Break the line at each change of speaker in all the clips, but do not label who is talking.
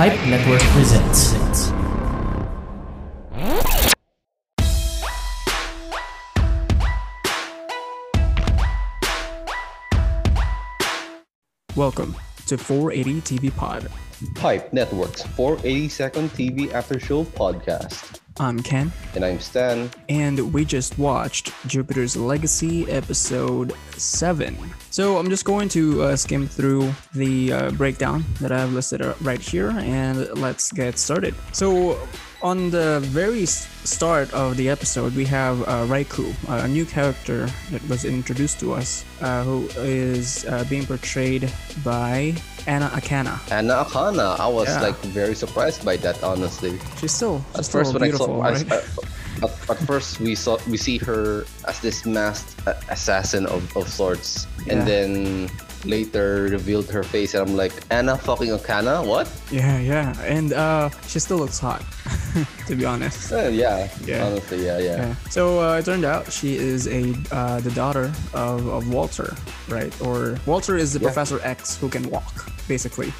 Pipe Network presents.
Welcome to 480 TV Pod.
Pipe Network's 480 Second TV After Show podcast.
I'm Ken,
And I'm Stan.
and we just watched Jupiter's Legacy episode 7. So I'm just going to uh, skim through the uh, breakdown that I've listed uh, right here and let's get started. So, on the very start of the episode, we have uh, Raikou, a new character that was introduced to us, uh, who is uh, being portrayed by Anna Akana.
Anna Akana. I was
Yeah.
like very surprised by that, honestly.
She's still,
At
she's still
first, when I
beautiful,
saw,
right?
I- at, at first we saw we see her as this masked uh, assassin of, of sorts,
Yeah.
and then later revealed her face, and I'm like, Anna fucking Akana, what?
Yeah, yeah, and uh, she still looks hot, to be honest.
Uh, yeah,
Yeah.
honestly, yeah, yeah.
Yeah. So uh, it turned out she is a uh, the daughter of, of Walter, right? Or Walter is the
Yeah.
Professor X who can walk, basically.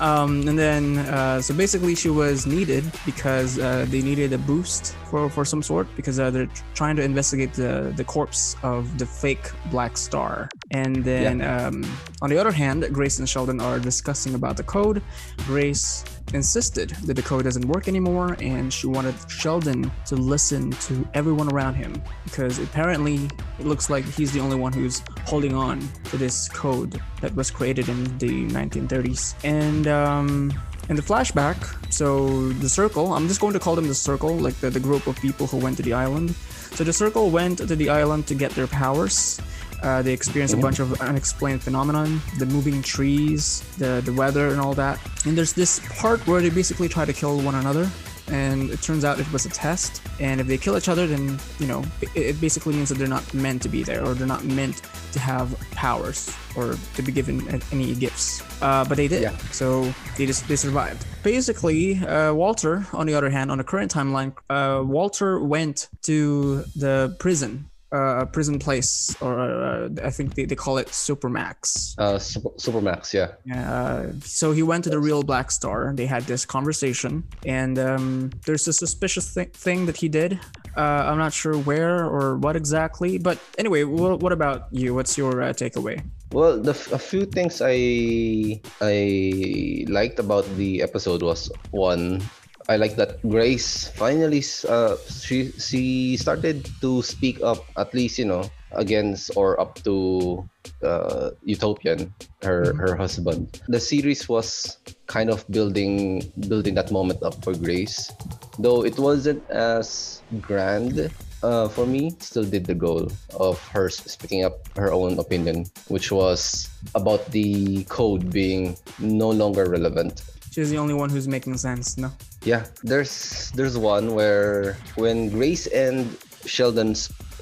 Um, and then uh, so basically she was needed because uh, they needed a boost for, for some sort because uh, they're trying to investigate the the corpse of the fake Black Star. And then um, on the other hand, Grace and Sheldon are discussing about the code. Grace insisted that the code doesn't work anymore and she wanted Sheldon to listen to everyone around him because apparently it looks like he's the only one who's holding on to this code that was created in the 1930s. And um, in the flashback, so the circle, I'm just going to call them the circle, like the, the group of people who went to the island. So the circle went to the island to get their powers. Uh, they experienced a bunch of unexplained phenomenon, the moving trees, the the weather, and all that. And there's this part where they basically try to kill one another, and it turns out it was a test. And if they kill each other, then you know it, it basically means that they're not meant to be there, or they're not meant to have powers or to be given any gifts. Uh, but they did,
Yeah.
so they just they survived. Basically, uh, Walter, on the other hand, on the current timeline, uh, Walter went to the prison uh, a prison place, or uh, I think they, they call it Supermax.
Uh, Super, Supermax, yeah.
Uh, so he went to the real Black Star. And they had this conversation, and um, there's a suspicious thi- thing that he did. Uh, I'm not sure where or what exactly, but anyway, what, what about you? What's your uh, takeaway?
Well, the f- a few things I I liked about the episode was one, I like that Grace finally uh she she started to speak up at least you know against or up to uh Utopian her
Mhm.
her husband. The series was kind of building building that moment up for Grace, though it wasn't as grand uh, for me, still did the goal of her speaking up her own opinion, which was about the code being no longer relevant.
She's the only one who's making sense, no?
Yeah, there's there's one where when Grace and Sheldon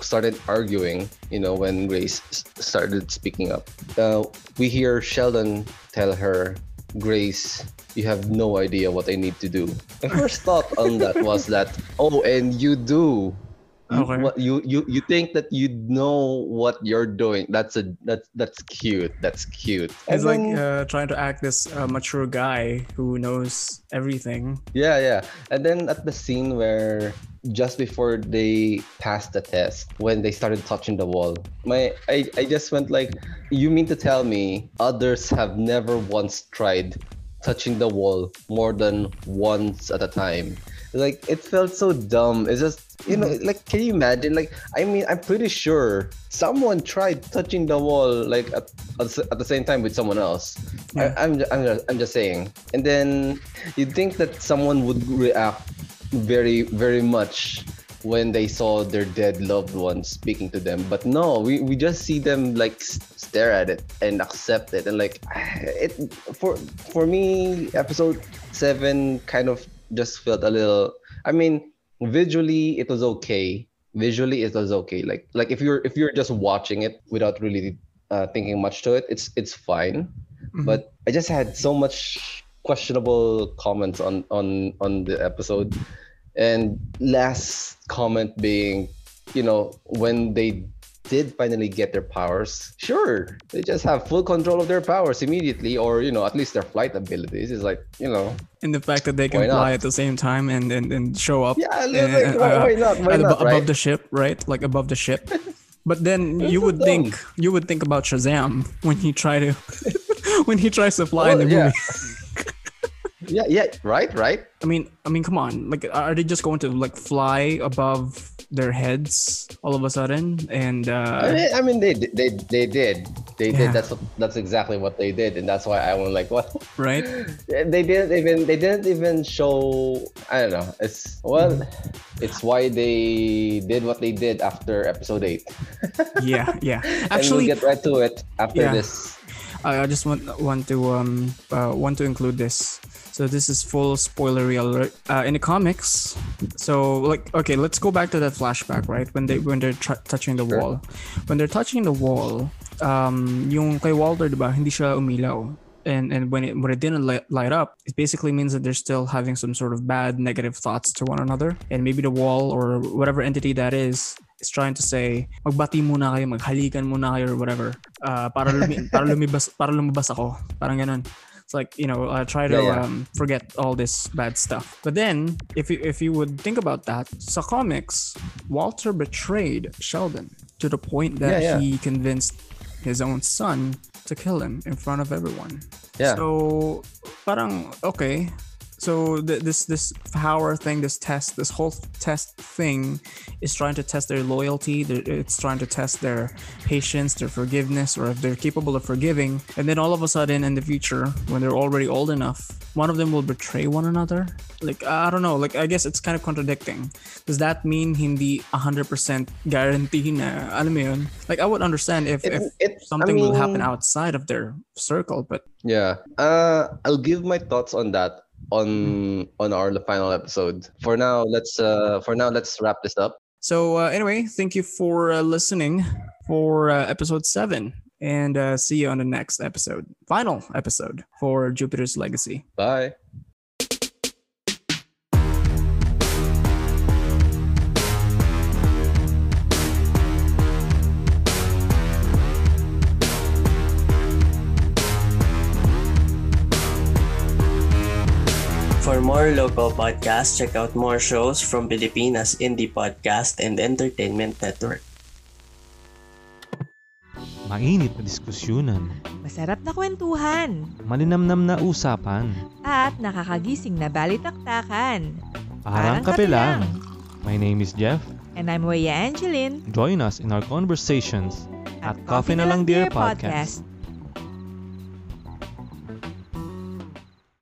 started arguing, you know, when Grace started speaking up, uh, we hear Sheldon tell her, Grace, you have no idea what I need to do. My first thought on that was that, oh, and you do. You,
Okay.
what, you you you think that you know what you're doing? That's a that's that's cute. That's cute. It's
like uh, trying to act this uh, mature guy who knows everything.
Yeah, yeah. And then at the scene where just before they passed the test, when they started touching the wall, my I, I just went like, you mean to tell me others have never once tried touching the wall more than once at a time? Like it felt so dumb. It's just you know, mm-hmm. like can you imagine? Like I mean, I'm pretty sure someone tried touching the wall like at, at, the- same time with someone else.
Yeah.
I, I'm, I'm just I'm just saying. And then you'd think that someone would react very very much when they saw their dead loved ones speaking to them but no we, we just see them like stare at it and accept it and like it for for me episode 7 kind of just felt a little i mean visually it was okay. Visually it was okay. Like like if you're if you're just watching it without really uh, thinking much to it it's it's fine.
Mhm.
but I just had so much questionable comments on on on the episode, and last comment being, you know, when they did finally get their powers, sure, they just have full control of their powers immediately, or you know, at least their flight abilities is like, you know,
And the fact that they can fly at the same time and and, and show up.
yeah, a
and-
little
and,
Why,
uh,
why not? Why
at
not?
abo- above the ship, right? Like above the ship. But then
That's
you would
dumb.
think you would think about Shazam when he try to when he tries to fly in the
Well,
movie.
yeah. yeah, yeah, right, right.
I mean, I mean, come on! Like, are they just going to like fly above their heads all of a sudden? And
I
uh,
mean, I mean, they they they did, they
Yeah.
did. That's that's exactly what they did, and that's why I was like, what?
right?
They didn't even they didn't even show. I don't know. It's well, it's why they did what they did after episode eight.
Yeah, yeah. Actually,
we'll get right to it after
Yeah.
this.
I, I just want want to um uh, want to include this. So this is full spoilery alert. Uh, in the comics, so like okay, let's go back to that flashback, right? When they when they're tr- touching the
Sure.
wall, when they're touching the wall, um, yung kay Walter, diba, hindi siya umilaw. And and when it when it didn't light, light up, it basically means that they're still having some sort of bad negative thoughts to one another. And maybe the wall or whatever entity that is is trying to say, magbati muna kayo, maghalikan muna kayo or whatever. Uh, para, lumi- para lumibas para lumabas ako. Parang ganun. It's like, you know, uh, try to
Yeah, yeah.
Um, forget all this bad stuff. But then, if you, if you would think about that, sa comics, Walter betrayed Sheldon to the point that
Yeah,
he convinced his own son to kill him in front of everyone.
Yeah.
So, parang okay. So th- this this power thing, this test, this whole test thing, is trying to test their loyalty. It's trying to test their patience, their forgiveness, or if they're capable of forgiving. And then all of a sudden, in the future, when they're already old enough, one of them will betray one another. Like I don't know. Like I guess it's kind of contradicting. Does that mean hindi 100% guarantee na alam mo yun? Like I would understand if,
It-
if
it- I
something will happen outside of their circle, but
Yeah. Uh, I'll give my thoughts on that on on our final episode. For now, let's uh for now let's wrap this up.
So uh, anyway, thank you for uh, listening for uh, episode seven, and uh, see you on the next episode, final episode for Jupiter's Legacy.
Bye.
For more local podcasts, check out more shows from Pilipinas Indie Podcast and Entertainment Network.
Mainit na diskusyonan,
Masarap na kwentuhan
malinamnam na usapan,
at nakakagising na balitaktakan.
parang kape lang. My name is Jeff.
And I'm Waya Angeline
Join us in our conversations at Coffee na lang Dear Podcast.